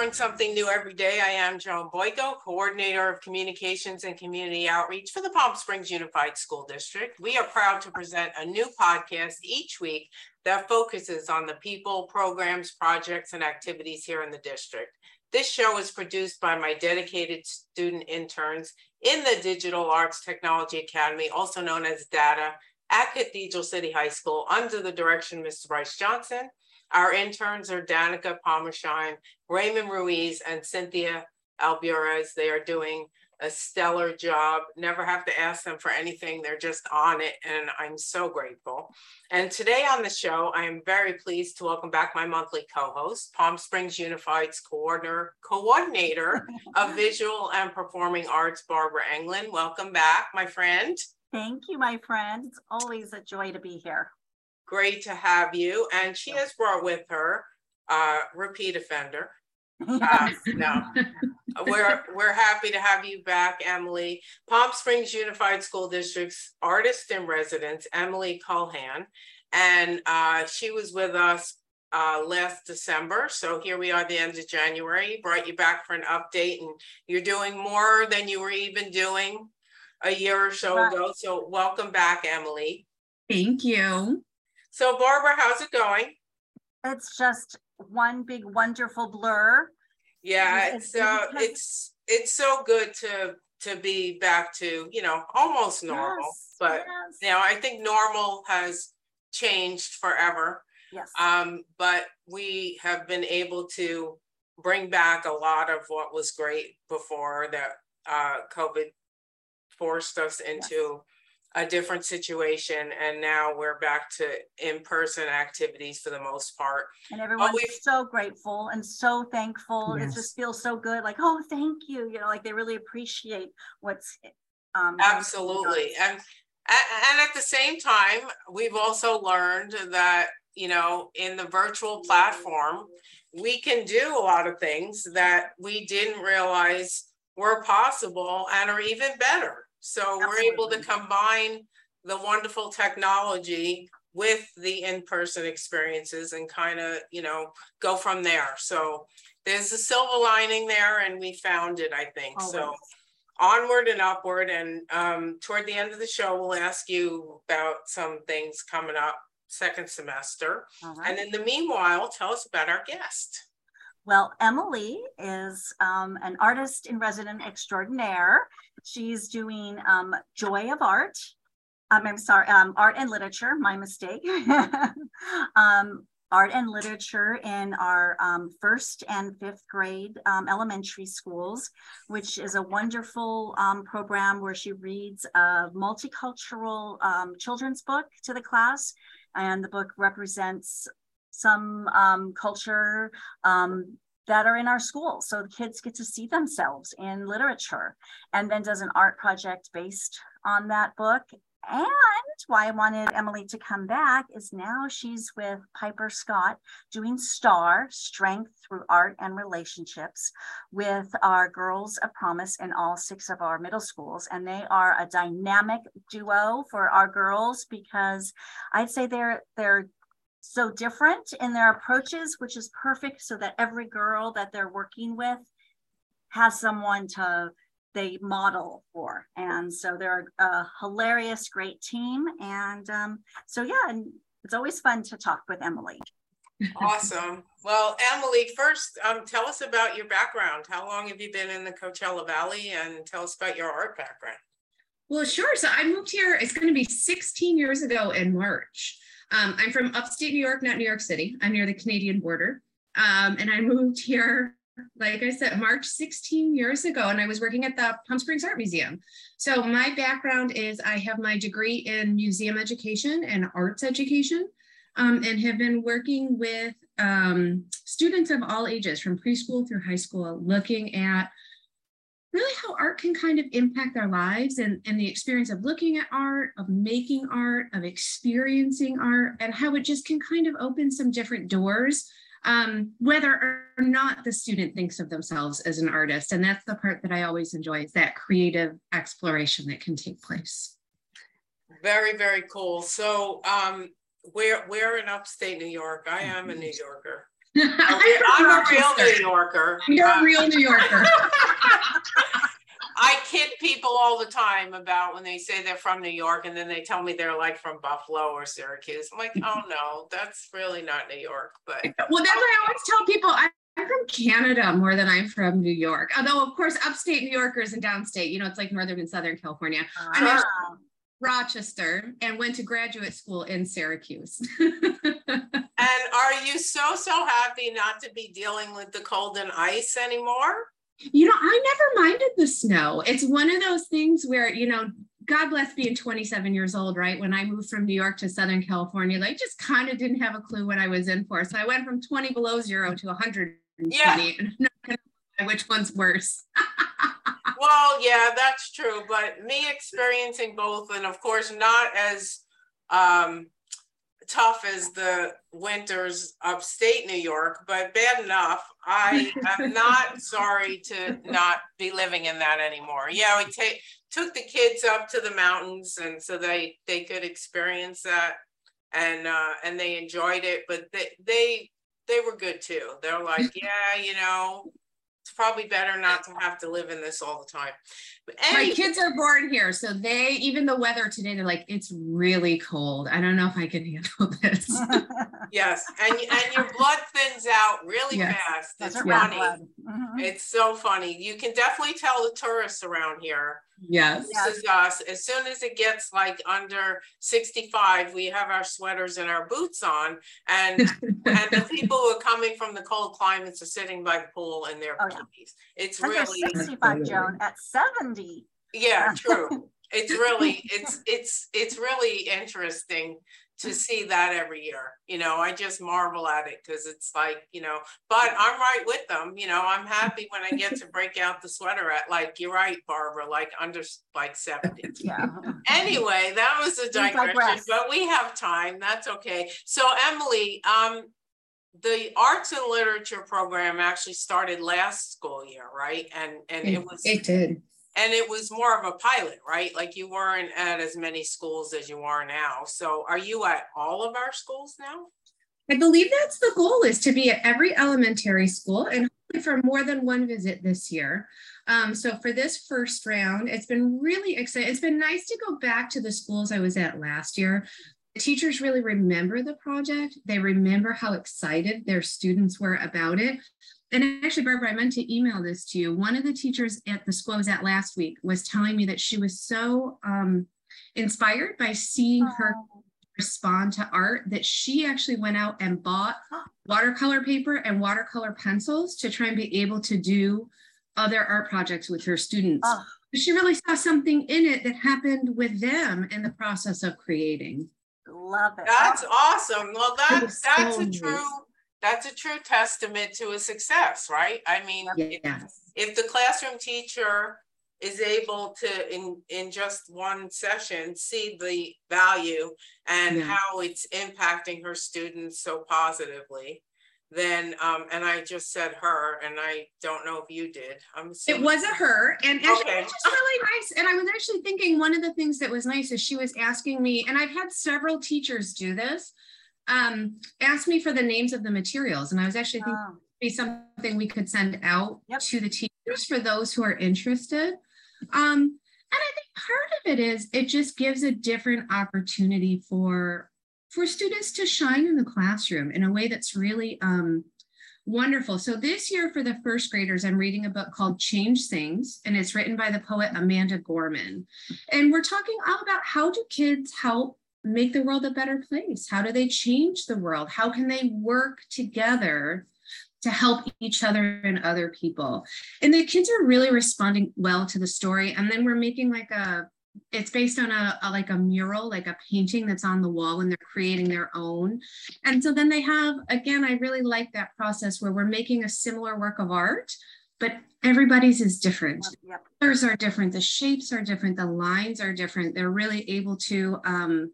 learn something new every day. I am Joan Boyko, Coordinator of Communications and Community Outreach for the Palm Springs Unified School District. We are proud to present a new podcast each week that focuses on the people, programs, projects, and activities here in the district. This show is produced by my dedicated student interns in the Digital Arts Technology Academy, also known as DATA, at Cathedral City High School under the direction of Mr. Bryce Johnson our interns are Danica Palmershine, Raymond Ruiz, and Cynthia Alburaz. They are doing a stellar job. Never have to ask them for anything. They're just on it, and I'm so grateful. And today on the show, I am very pleased to welcome back my monthly co-host, Palm Springs Unified's coordinator, coordinator of visual and performing arts, Barbara Englund. Welcome back, my friend. Thank you, my friend. It's always a joy to be here. Great to have you. And she has brought with her uh, repeat offender. Uh, no, we're we're happy to have you back, Emily. Palm Springs Unified School District's artist in residence, Emily Culhan, and uh, she was with us uh, last December. So here we are, the end of January. Brought you back for an update, and you're doing more than you were even doing a year or so right. ago. So welcome back, Emily. Thank you. So Barbara, how's it going? It's just one big wonderful blur. Yeah, it's uh, it's it's so good to to be back to you know almost normal, yes, but yes. you know I think normal has changed forever. Yes. Um, but we have been able to bring back a lot of what was great before that uh, COVID forced us into. Yes a different situation and now we're back to in-person activities for the most part. And everyone's so grateful and so thankful. Yes. it just feels so good like oh thank you you know like they really appreciate what's um absolutely. and and at the same time we've also learned that you know in the virtual platform we can do a lot of things that we didn't realize were possible and are even better so Absolutely. we're able to combine the wonderful technology with the in-person experiences and kind of, you know, go from there. So there's a silver lining there and we found it, I think. Always. So onward and upward. And um, toward the end of the show, we'll ask you about some things coming up second semester. Right. And in the meanwhile, tell us about our guest. Well, Emily is um, an artist in resident extraordinaire. She's doing um, Joy of Art. Um, I'm sorry, um, art and literature, my mistake. Um, art and literature in our um, first and fifth grade elementary schools, which is a wonderful program where she reads a multicultural children's book to the class. And the book represents some um, culture um, that are in our schools. So the kids get to see themselves in literature and then does an art project based on that book. And why I wanted Emily to come back is now she's with Piper Scott doing STAR, Strength Through Art and Relationships, with our Girls of Promise in all six of our middle schools. And they are a dynamic duo for our girls because I'd say they're they're so different in their approaches, which is perfect so that every girl that they're working with has someone to they model for. And so they're a hilarious, great team. And um, so, yeah, and it's always fun to talk with Emily. awesome. Well, Emily, first, um, tell us about your background. How long have you been in the Coachella Valley and tell us about your art background? Well, sure. So I moved here, it's going to be 16 years ago in March. Um, I'm from upstate New York, not New York City. I'm near the Canadian border. Um, and I moved here, like I said, March 16 years ago, and I was working at the Palm Springs Art Museum. So my background is I have my degree in museum education and arts education. Um, and have been working with um, students of all ages from preschool through high school, looking at really how art can kind of impact our lives and, and the experience of looking at art, of making art, of experiencing art, and how it just can kind of open some different doors, um, whether or not the student thinks of themselves as an artist. And that's the part that I always enjoy is that creative exploration that can take place. Very, very cool. So um, where, where in upstate New York? I am a New Yorker. I'm a real New Yorker. You're a real New Yorker. I kid people all the time about when they say they're from New York and then they tell me they're like from Buffalo or Syracuse. I'm like, oh no, that's really not New York. But Well, that's why I always tell people I'm I'm from Canada more than I'm from New York. Although, of course, upstate New Yorkers and downstate, you know, it's like Northern and Southern California. I'm Ah, Rochester and went to graduate school in Syracuse. and are you so so happy not to be dealing with the cold and ice anymore? you know, I never minded the snow. It's one of those things where, you know, God bless being 27 years old, right? When I moved from New York to Southern California, like just kind of didn't have a clue what I was in for. So I went from 20 below zero to 120. Yeah. And I'm not gonna lie which one's worse? Well, yeah, that's true. But me experiencing both, and of course, not as um, tough as the winters upstate New York, but bad enough. I am not sorry to not be living in that anymore. Yeah, we take took the kids up to the mountains, and so they they could experience that, and uh, and they enjoyed it. But they they they were good too. They're like, yeah, you know, it's probably better not to have to live in this all the time. But My kids are born here, so they even the weather today, they're like, it's really cold. I don't know if I can handle this. yes, and and your blood thins out really Yes. fast. It's her red funny. blood. Mhm. It's so funny. You can definitely tell the tourists around here. Yes. This is us. As soon as it gets like under 65, we have our sweaters and our boots on. And and the people who are coming from the cold climates are sitting by the pool in their Oh, yeah. It's Under really 65, Joan, at 70. yeah, true. It's really it's it's it's really interesting to see that every year. You know, I just marvel at it because it's like, you know, but I'm right with them. You know, I'm happy when I get to break out the sweater at like you're right, Barbara, like under like 70. Yeah. Anyway, that was a digression, digress. but we have time. That's okay. So Emily, um, the arts and literature program actually started last school year, right? And and it was It did. And it was more of a pilot, right? Like you weren't at as many schools as you are now. So are you at all of our schools now? I believe that's the goal is to be at every elementary school and hopefully for more than one visit this year. Um, so for this first round, it's been really exciting. It's been nice to go back to the schools I was at last year. The teachers really remember the project. They remember how excited their students were about it. And actually, Barbara, I meant to email this to you. One of the teachers at the school I was at last week was telling me that she was so um, inspired by seeing her Oh, respond to art that she actually went out and bought watercolor paper and watercolor pencils to try and be able to do other art projects with her students. oh, She really saw something in it that happened with them in the process of creating. love it. That's awesome. Well, that was that's so a nice. true that's a true testament to a success, right? I mean, if, if the classroom teacher is able to in in just one session see the value and Yeah. how it's impacting her students so positively then um and i just said her and i don't know if you did i'm It was a her, and actually, Okay. it was just really nice. And I was actually thinking one of the things that was nice is she was asking me, and I've had several teachers do this, um, ask me for the names of the materials. And I was actually thinking Oh, be something we could send out Yep. to the teachers for those who are interested. Um, and I think part of it is it just gives a different opportunity for for students to shine in the classroom in a way that's really um, wonderful. So this year for the first graders, I'm reading a book called Change Sings, and it's written by the poet Amanda Gorman. And we're talking all about how do kids help make the world a better place? How do they change the world? How can they work together to help each other and other people? And the kids are really responding well to the story. And then we're making like a it's based on a, a like a mural, like a painting that's on the wall, and they're creating their own. And so then they have again, I really like that process where we're making a similar work of art, but everybody's is different yep. colors are different, the shapes are different, the lines are different. They're really able to um,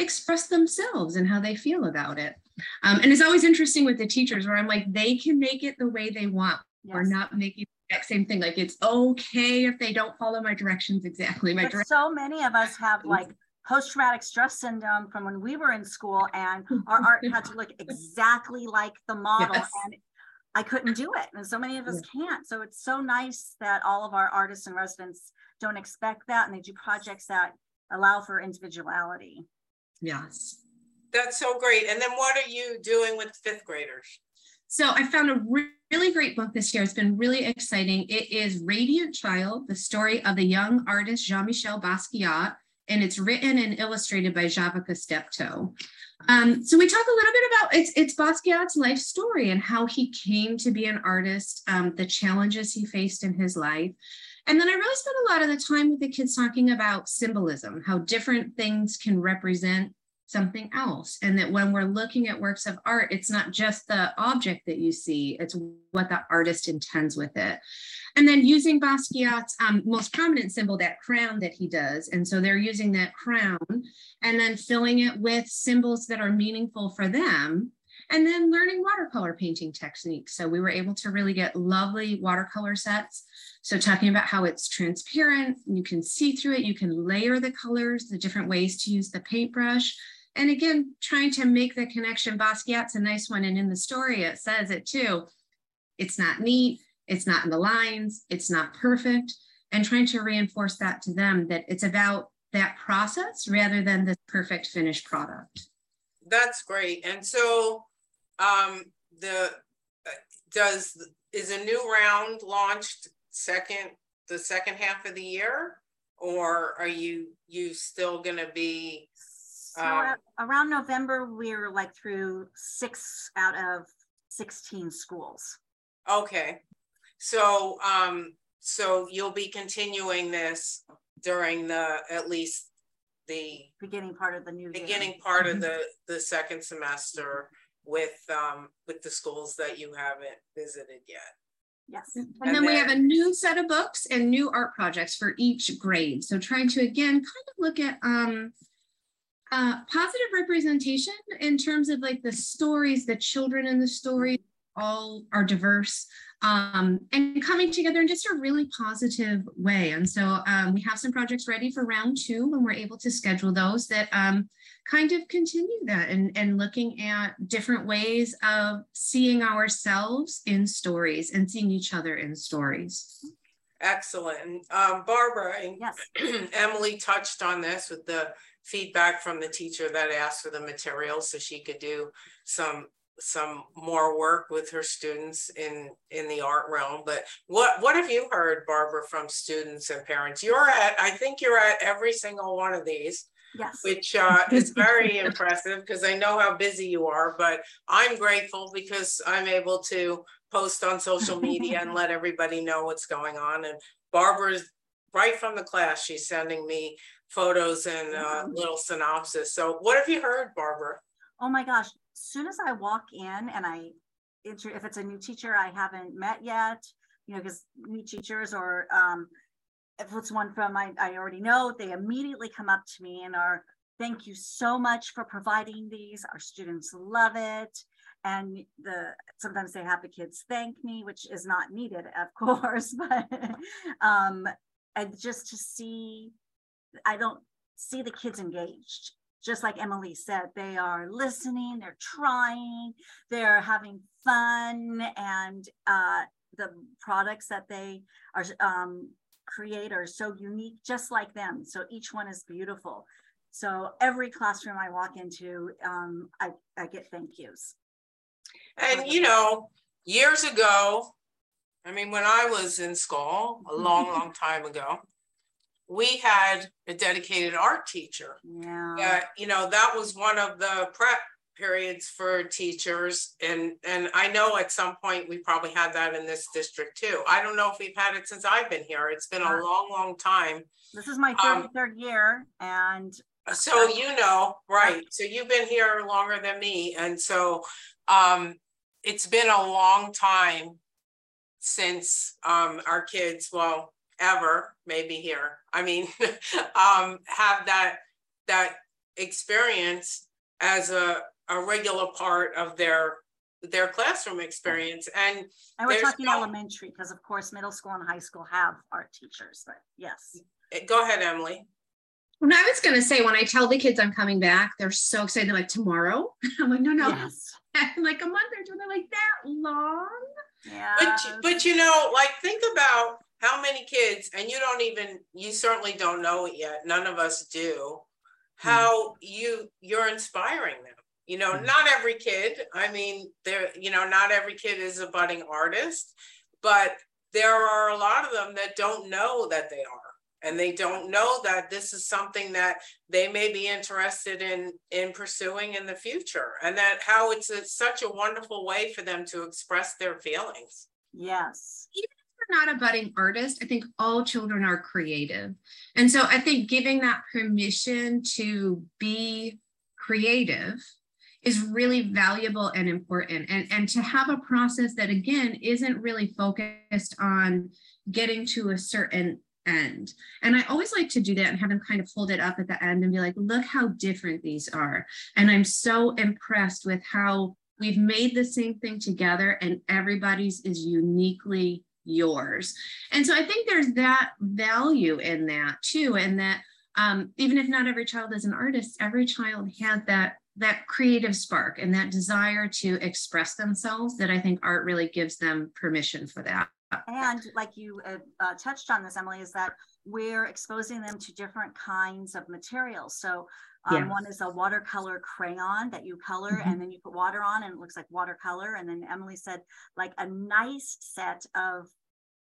express themselves and how they feel about it. Um, and it's always interesting with the teachers where I'm like, they can make it the way they want. We're not making the exact same thing. Like it's okay if they don't follow my directions exactly. My directions. so many of us have like post-traumatic stress syndrome from when we were in school and our art had to look exactly like the model yes. and I couldn't do it. And so many of us yeah. can't. So it's so nice that all of our artists and residents don't expect that and they do projects that allow for individuality. Yes. That's so great. And then what are you doing with fifth graders? So I found a really great book this year. It's been really exciting. It is Radiant Child, the story of the young artist Jean-Michel Basquiat, and it's written and illustrated by Javaka Steptoe. Um, so we talk a little bit about it's, it's Basquiat's life story and how he came to be an artist, um, the challenges he faced in his life. And then I really spent a lot of the time with the kids talking about symbolism, how different things can represent something else. And that when we're looking at works of art, it's not just the object that you see, it's what the artist intends with it. And then using Basquiat's um, most prominent symbol, that crown that he does. And so they're using that crown and then filling it with symbols that are meaningful for them. And then learning watercolor painting techniques. So we were able to really get lovely watercolor sets. So talking about how it's transparent, you can see through it, you can layer the colors, the different ways to use the paintbrush, and again, trying to make the connection. Basquiat's a nice one. And in the story, it says it too. It's not neat, it's not in the lines, it's not perfect. And trying to reinforce that to them that it's about that process rather than the perfect finished product. That's great. And so um the uh, does is a new round launched second the second half of the year or are you you still going to be so um, around November, we're like through six out of 16 schools. Okay. So, um, so you'll be continuing this during the, at least the beginning part of the new beginning year. part of mm-hmm. the, the second semester with, um, with the schools that you haven't visited yet. Yes. And, and then, then, we have a new set of books and new art projects for each grade. So trying to again kind of look at um, uh, positive representation in terms of like the stories, the children in the story all are diverse um, and coming together in just a really positive way. And so um, we have some projects ready for round two when we're able to schedule those that um, kind of continue that and, and looking at different ways of seeing ourselves in stories and seeing each other in stories. Excellent. Um, Barbara and yes. Emily touched on this with the feedback from the teacher that asked for the materials so she could do some some more work with her students in in the art realm but what what have you heard barbara from students and parents you're at i think you're at every single one of these yes which uh, is very impressive because i know how busy you are but i'm grateful because i'm able to post on social media and let everybody know what's going on and barbara's right from the class she's sending me photos and uh, little synopsis. So what have you heard, Barbara? Oh my gosh. As soon as I walk in and I, if it's a new teacher I haven't met yet, you know, because new teachers or um, if it's one from I, I already know, they immediately come up to me and are, thank you so much for providing these. Our students love it. And the sometimes they have the kids thank me, which is not needed, of course, but um, and just to see I don't see the kids engaged. Just like Emily said, they are listening, they're trying, they're having fun, and uh, the products that they are um, create are so unique, just like them. So each one is beautiful. So every classroom I walk into, um, I, I get thank yous. And you know, years ago, I mean, when I was in school, a long, long time ago, we had a dedicated art teacher. Yeah. Uh, you know, that was one of the prep periods for teachers. And, and I know at some point we probably had that in this district too. I don't know if we've had it since I've been here. It's been a long, long time. This is my 33rd um, year and so you know, right. So you've been here longer than me. And so um, it's been a long time since um, our kids, well, ever, maybe here. I mean, um, have that that experience as a, a regular part of their their classroom experience. And and we're talking no, elementary because of course middle school and high school have art teachers, but yes. Eh, go ahead, Emily. When I was gonna say, when I tell the kids I'm coming back, they're so excited. They're like, tomorrow? I'm like, no, no. Yes. like a month or two. They're like, that long? Yeah. But, but you know, like think about how many kids, and you don't even, you certainly don't know it yet. None of us do. How you you're inspiring them. You know, Mhm. not every kid. I mean, there. You know, not every kid is a budding artist, but there are a lot of them that don't know that they are, and they don't know that this is something that they may be interested in in pursuing in the future, and that how it's a, such a wonderful way for them to express their feelings. yes. You're not a budding artist. I think all children are creative. And so I think giving that permission to be creative is really valuable and important and and to have a process that again isn't really focused on getting to a certain end and i always like to do that and have them kind of hold it up at the end and be like look how different these are and i'm so impressed with how we've made the same thing together and everybody's is uniquely yours and so i think there's that value in that too and that um, even if not every child is an artist every child has that that creative spark and that desire to express themselves that I think art really gives them permission for that. And like you uh, uh, touched on this, Emily, is that we're exposing them to different kinds of materials. So um, Yeah. one is a watercolor crayon that you color Mhm. and then you put water on and it looks like watercolor. And then Emily said like a nice set of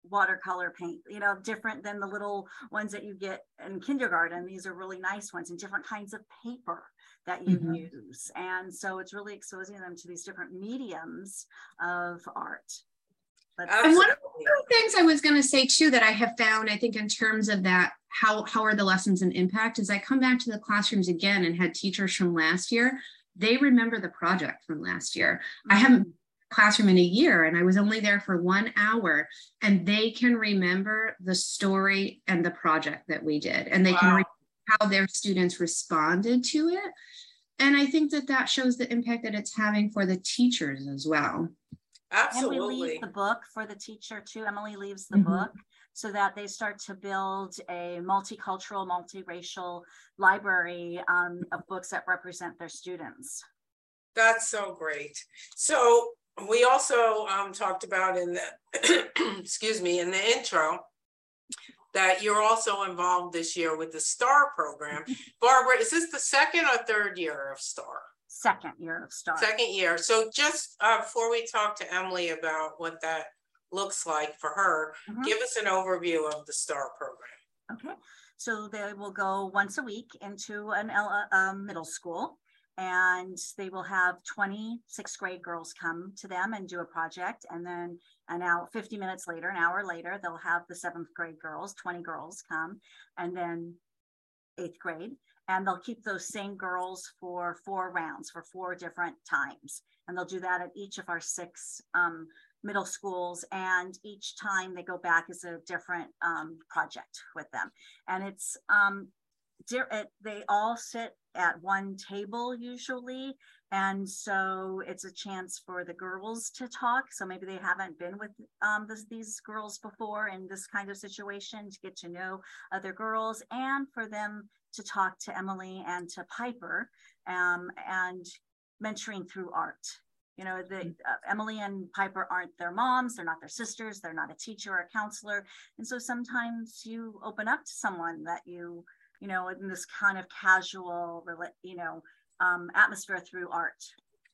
watercolor paint, you know, different than the little ones that you get in kindergarten. These are really nice ones and different kinds of paper that you Mhm. use. And so it's really exposing them to these different mediums of art. And one of the things I was going to say too that I have found, I think, in terms of that, how how are the lessons and impact? Is I come back to the classrooms again and had teachers from last year. They remember the project from last year. I haven't mm-hmm. classroom in a year and I was only there for one hour and they can remember the story and the project that we did and they can Wow. remember how their students responded to it. And I think that that shows the impact that it's having for the teachers as well. And we leave the book for the teacher too. Emily leaves the Mhm. book so that they start to build a multicultural, multiracial library um, of books that represent their students. That's so great. So we also um, talked about in the, excuse me, in the intro, that you're also involved this year with the STAR program. Barbara, is this the second or third year of STAR? Second year of STAR. Second year. So just uh, before we talk to Emily about what that looks like for her, Mhm. give us an overview of the STAR program. Okay, so they will go once a week into an ele- um, middle school. And they will have 20 sixth grade girls come to them and do a project. And then an hour, 50 minutes later, an hour later, they'll have the seventh grade girls, 20 girls come. And then eighth grade. And they'll keep those same girls for four rounds, for four different times. And they'll do that at each of our six um, middle schools. And each time they go back is a different um, project with them. And it's, um, they all sit at one table usually. And so it's a chance for the girls to talk. So maybe they haven't been with um, this, these girls before in this kind of situation to get to know other girls and for them to talk to Emily and to Piper um, and mentoring through art. You know, the uh, Emily and Piper aren't their moms, they're not their sisters, they're not a teacher or a counselor. And so sometimes you open up to someone that you, you know, in this kind of casual, you know, um, atmosphere through art.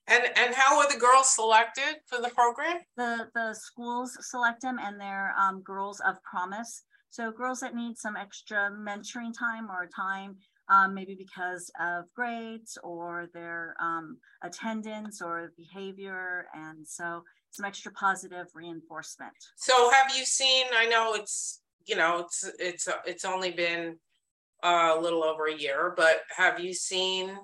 And, and how were the girls selected for the program? the the schools select them and they're um, girls of promise so girls that need some extra mentoring time or time um, maybe because of grades or their um, attendance or behavior and so some extra positive reinforcement So have you seen, I know it's, you know, it's, it's, it's only been a little over a year, but have you seen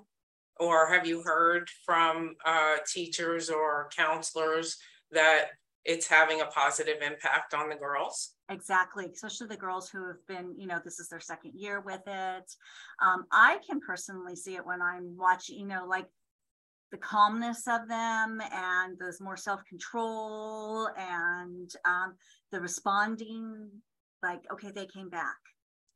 or have you heard from uh, teachers or counselors that it's having a positive impact on the girls? Exactly, especially the girls who have been, you know, this is their second year with it. Um, I can personally see it when I'm watching, you know, like the calmness of them and there's more self-control and um, the responding, like, okay, they came back.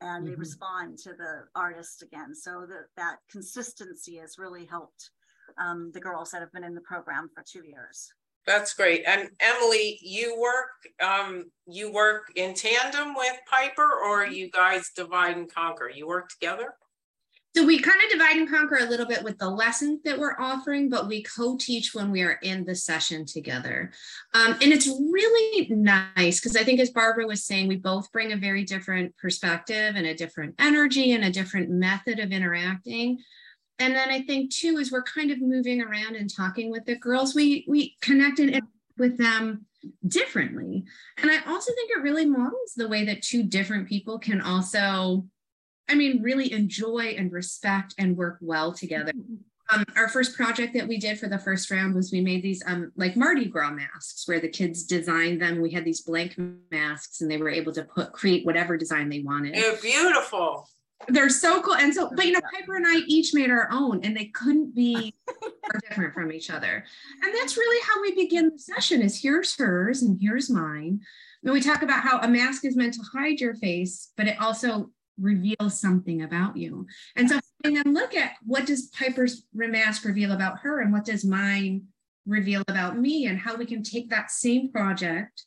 and they Mhm. respond to the artist again. So that that consistency has really helped um, the girls that have been in the program for two years. That's great. And Emily, you work, um, you work in tandem with Piper or you guys divide and conquer? You work together? So we kind of divide and conquer a little bit with the lessons that we're offering, but we co-teach when we are in the session together. Um, and it's really nice because I think as Barbara was saying, we both bring a very different perspective and a different energy and a different method of interacting. And then I think too, as we're kind of moving around and talking with the girls, we we connected with them differently. And I also think it really models the way that two different people can also I mean, really enjoy and respect and work well together. Um, our first project that we did for the first round was we made these um, like Mardi Gras masks where the kids designed them. We had these blank masks and they were able to put create whatever design they wanted. They're beautiful. They're so cool. And so, but you know, Piper and I each made our own and they couldn't be more different from each other. And that's really how we begin the session is here's hers and here's mine. And we talk about how a mask is meant to hide your face, but it also reveals something about you. And so having them look at what does Piper's mask reveal about her and what does mine reveal about me and how we can take that same project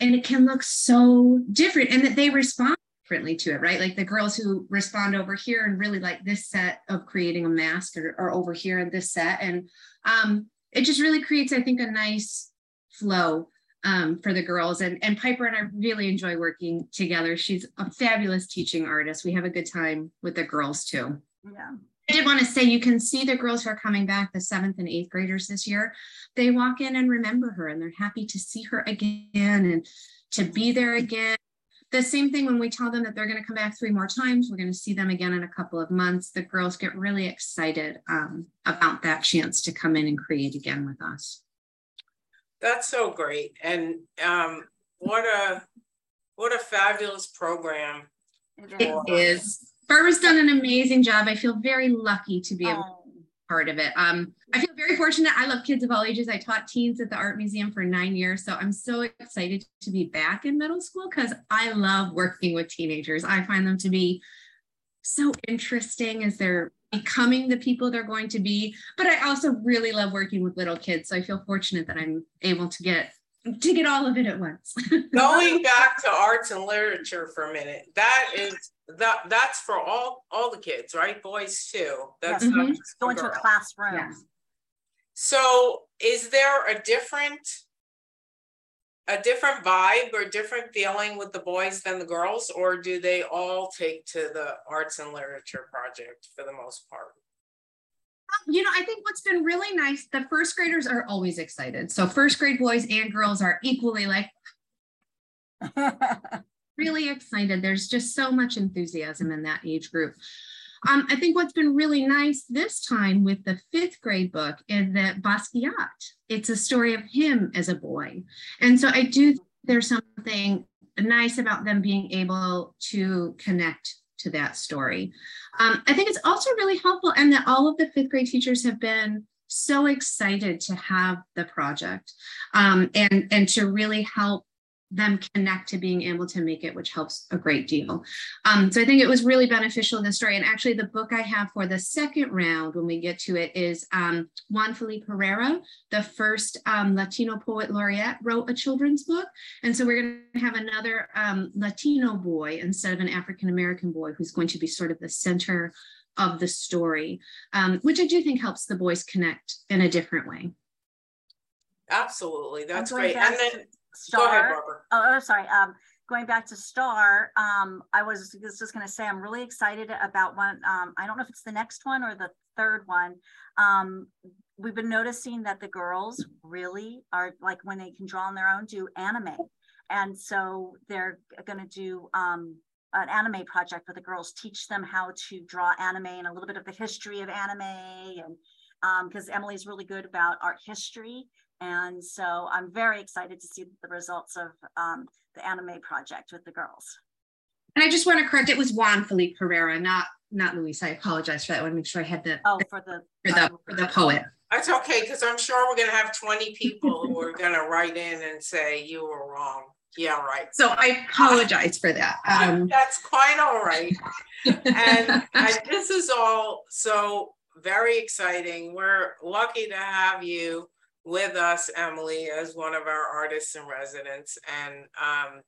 and it can look so different and that they respond differently to it, right? Like the girls who respond over here and really like this set of creating a mask or, or over here in this set. And um, it just really creates, I think, a nice flow um, for the girls. And, and Piper and I really enjoy working together. She's a fabulous teaching artist. We have a good time with the girls too. Yeah. I did want to say you can see the girls who are coming back, the seventh and eighth graders this year. They walk in and remember her and they're happy to see her again and to be there again. The same thing when we tell them that they're going to come back three more times, we're going to see them again in a couple of months. The girls get really excited um, about that chance to come in and create again with us. That's so great. And um, what a what a fabulous program. It is. Barbara's done an amazing job. I feel very lucky to be a Oh, part of it. Um, I feel very fortunate. I love kids of all ages. I taught teens at the art museum for nine years. So I'm so excited to be back in middle school because I love working with teenagers. I find them to be so interesting as they're becoming the people they're going to be. But I also really love working with little kids. So I feel fortunate that I'm able to get to get all of it at once. Going back to arts and literature for a minute, that is that that's for all all the kids, right? Boys too. That's Yes. not Mhm. just Go for a classroom. Yes. So is there a different a different vibe or different feeling with the boys than the girls, or do they all take to the arts and literature project for the most part? you know, I think what's been really nice, the first graders are always excited. So first grade boys and girls are equally like really excited. There's just so much enthusiasm in that age group. Um, I think what's been really nice this time with the fifth grade book is that Basquiat, it's a story of him as a boy. And so I do, there's something nice about them being able to connect to that story. Um, I think it's also really helpful and that all of the fifth grade teachers have been so excited to have the project um, and, and to really help them connect to being able to make it, which helps a great deal. Um, so I think it was really beneficial in the story. And actually, the book I have for the second round, when we get to it, is um, Juan Felipe Herrera, the first um, Latino poet laureate, wrote a children's book. And so we're going to have another um, Latino boy instead of an African American boy who's going to be sort of the center of the story, um, which I do think helps the boys connect in a different way. Absolutely, that's going great. And then to go ahead, Star. Barbara. Oh, oh, sorry. Um, going back to Star, um, I was, just going to say I'm really excited about one. Um, I don't know if it's the next one or the third one. Um, we've been noticing that the girls really are like when they can draw on their own, do anime, and so they're going to do um, an anime project where the girls teach them how to draw anime and a little bit of the history of anime and because Emily's really good about art history and so I'm very excited to see the results of um, the anime project with the girls. And I just want to correct, it was Juan Felipe Herrera, not not Luis. I apologize for that. I want to make sure I had the Oh, for the for the for the poet. That's okay, because I'm sure we're gonna have twenty people who are gonna write in and say you were wrong. Yeah, right. So I apologize for that. Um, That's quite all right. and, and this is all so very exciting. We're lucky to have you with us, Emily, as one of our artists in residence. And um,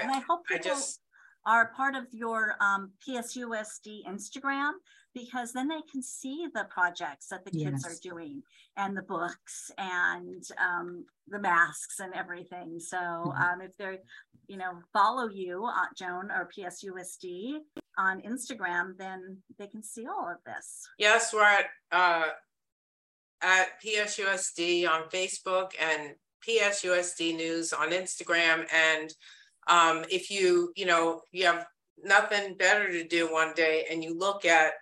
And I I, hope I people just, are part of your um, PSUSD Instagram because then they can see the projects that the kids are doing and the books and um, the masks and everything. So Mhm. um, if they're, you know, follow you, uh, Joan or PSUSD on Instagram, then they can see all of this. yes, we're at, uh, at PSUSD on Facebook and PSUSD News on Instagram. And um, if you, you know, you have nothing better to do one day and you look at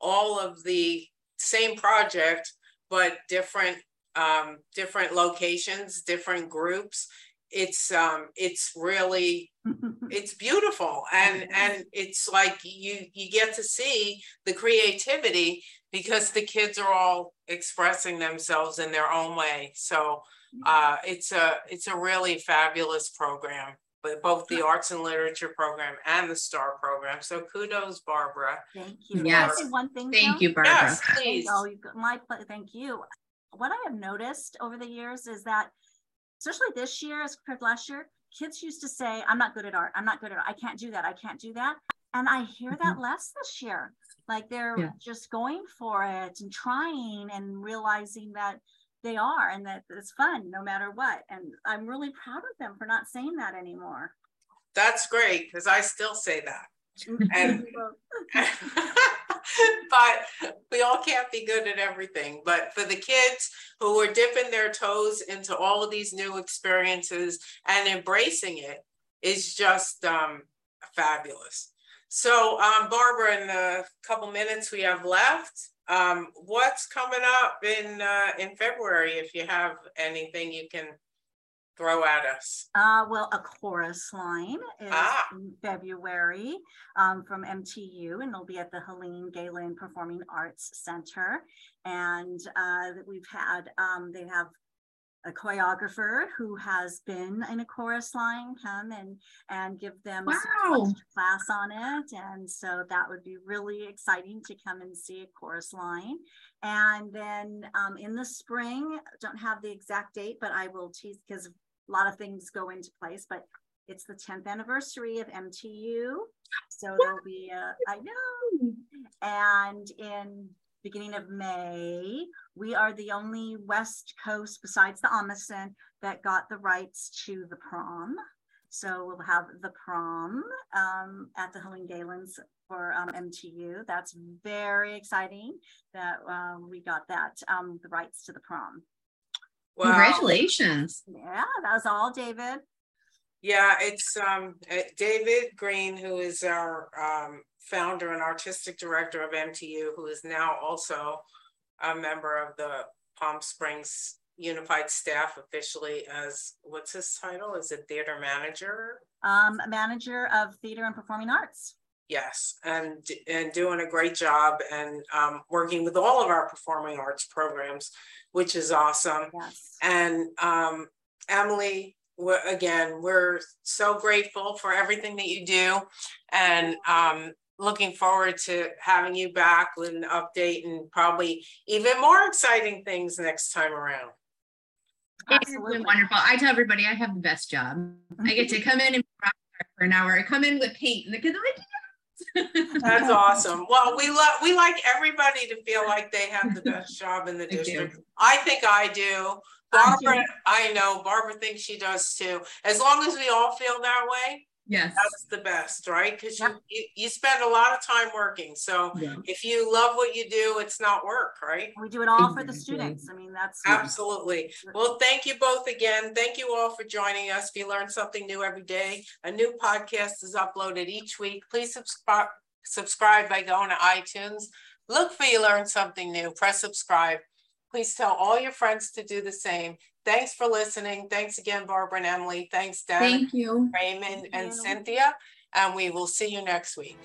all of the same project, but different, um, different locations, different groups, it's, um, it's really it's beautiful and and it's like you you get to see the creativity because the kids are all expressing themselves in their own way so uh it's a it's a really fabulous program but both the arts and literature program and the star program so kudos barbara Thank you. Yes. one thing? thank Joan? you, Barbara. yes Thank- please Oh, you my, thank you. What I have noticed over the years is that, especially this year as compared to last year, kids used to say, I'm not good at art. I'm not good at art. I can't do that. I can't do that. And I hear that less this year. Like they're Yeah. just going for it and trying and realizing that they are and that it's fun no matter what. And I'm really proud of them for not saying that anymore. that's great because i still say that And- but we all can't be good at everything. But for the kids who are dipping their toes into all of these new experiences and embracing it is just um, fabulous. So, um, Barbara, in the couple minutes we have left, um, what's coming up in uh, in February? If you have anything you can throw at us. Uh, well, a chorus line is Ah. in February um, from MTU, and it'll be at the Helene Galen Performing Arts Center. And uh, we've had, um, they have a choreographer who has been in a chorus line come and and give them Wow. class on it. And so that would be really exciting to come and see a chorus line. And then um, in the spring, don't have the exact date, but I will tease because a lot of things go into place, but it's the 10th anniversary of MTU. So there'll be a, I know. And in beginning of May, we are the only West Coast besides the Ahmanson that got the rights to the prom. So we'll have the prom um, at the Helene Galen's for um, MTU. That's very exciting that um, we got that um, the rights to the prom. Wow. Congratulations. Yeah, that was all, David. Yeah, it's um uh, David Green, who is our um founder and artistic director of MTU, who is now also a member of the Palm Springs Unified Staff officially as what's his title? Is it theater manager? Um, manager of theater and performing arts. Yes, and and doing a great job and um working with all of our performing arts programs, which is awesome. Yes. And um, Emily, we're, again, we're so grateful for everything that you do and um, looking forward to having you back with an update and probably even more exciting things next time around. It's been Absolutely. wonderful. I tell everybody I have the best job. I get to come in and for an hour. I come in with paint and the kids are like. That's awesome. Well, we love, we like everybody to feel like they have the best job in the district. I think I do. I do. Barbara, I know, Barbara thinks she does too. As long as we all feel that way, Yes. That's the best, right? Because you, you you spend a lot of time working. So Yeah. if you love what you do, it's not work, right? We do it all for the students. I mean, that's. Absolutely. Well, thank you both again. Thank you all for joining us. We learn something new every day. A new podcast is uploaded each week. Please subscribe subscribe by going to iTunes. Look for you learn something new. Press subscribe. Please tell all your friends to do the same. Thanks for listening. Thanks again, Barbara and Emily. Thanks, Dan. Thank you. Raymond and you. Cynthia, and we will see you next week.